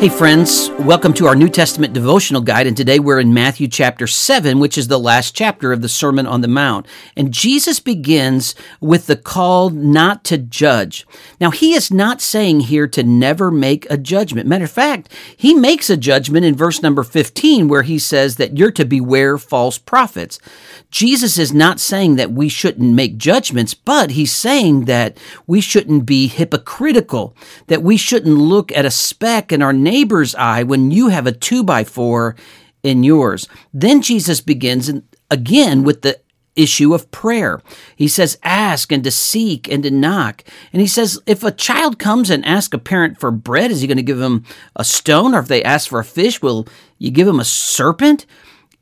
Hey, friends, welcome to our New Testament devotional guide. And today we're in Matthew chapter 7, which is the last chapter of the Sermon on the Mount. And Jesus begins with the call not to judge. Now, he is not saying here to never make a judgment. Matter of fact, he makes a judgment in verse number 15 where he says that you're to beware false prophets. Jesus is not saying that we shouldn't make judgments, but he's saying that we shouldn't be hypocritical, that we shouldn't look at a speck in our neighbor's eye when you have a two by four in yours. Then Jesus begins again with the issue of prayer. He says, ask and to seek and to knock. And he says, if a child comes and asks a parent for bread, is he going to give him a stone? Or if they ask for a fish, will you give him a serpent?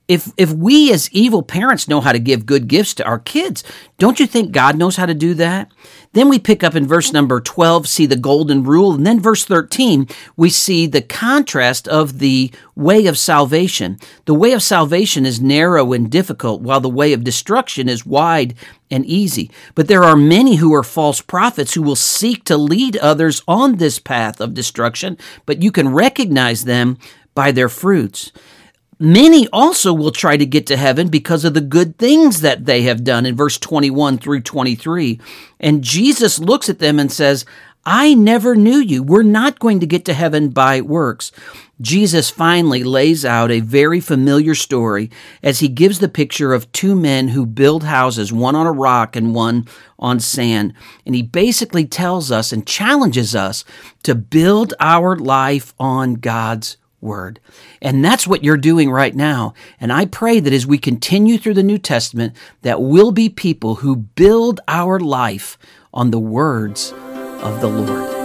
If if we as evil parents know how to give good gifts to our kids, don't you think God knows how to do that? Then we pick up in verse number 12, see the golden rule, and then verse 13, we see the contrast of the way of salvation. The way of salvation is narrow and difficult, while the way of destruction is wide and easy. But there are many who are false prophets who will seek to lead others on this path of destruction, but you can recognize them by their fruits. Many also will try to get to heaven because of the good things that they have done in verse 21 through 23. And Jesus looks at them and says, I never knew you. We're not going to get to heaven by works. Jesus finally lays out a very familiar story as he gives the picture of two men who build houses, one on a rock and one on sand. And he basically tells us and challenges us to build our life on God's word. And that's what you're doing right now. And I pray that as we continue through the New Testament, that we'll be people who build our life on the words of the Lord.